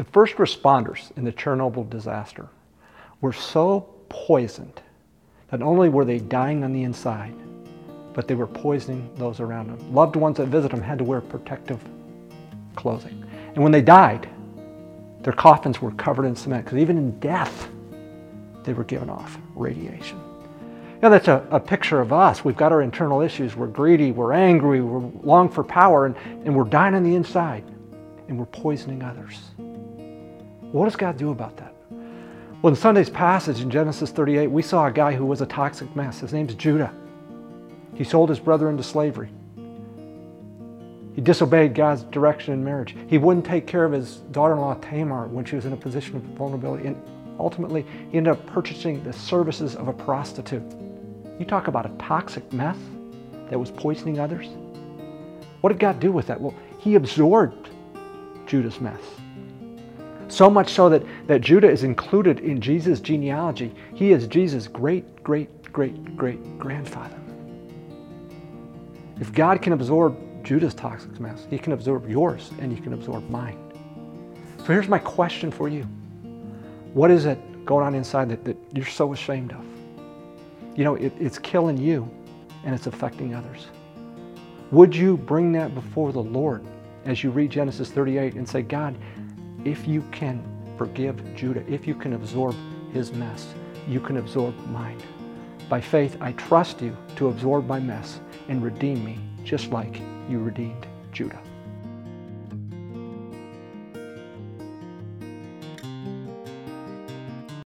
The first responders in the Chernobyl disaster were so poisoned that not only were they dying on the inside, but they were poisoning those around them. Loved ones that visit them had to wear protective clothing. And when they died, their coffins were covered in cement because even in death, they were giving off radiation. Now, that's a, a, picture of us. We've got our internal issues. We're greedy, we're angry, we long for power, and, and we're dying on the inside, and we're poisoning others. What does God do about that? Well, in Sunday's passage in Genesis 38, we saw a guy who was a toxic mess. His name's Judah. He sold his brother into slavery. He disobeyed God's direction in marriage. He wouldn't take care of his daughter in law Tamar when she was in a position of vulnerability. And ultimately, he ended up purchasing the services of a prostitute. You talk about a toxic mess that was poisoning others. What did God do with that? Well, He absorbed Judah's mess. So much so that, that Judah is included in Jesus' genealogy. He is Jesus' great, great, great, great grandfather. If God can absorb Judah's toxic mess, He can absorb yours and He can absorb mine. So here's my question for you What is it going on inside that, that you're so ashamed of? you know, it, it's killing you and it's affecting others. Would you bring that before the Lord as you read Genesis 38 and say, God, if you can forgive Judah, if you can absorb his mess, you can absorb mine. By faith, I trust you to absorb my mess and redeem me just like you redeemed Judah.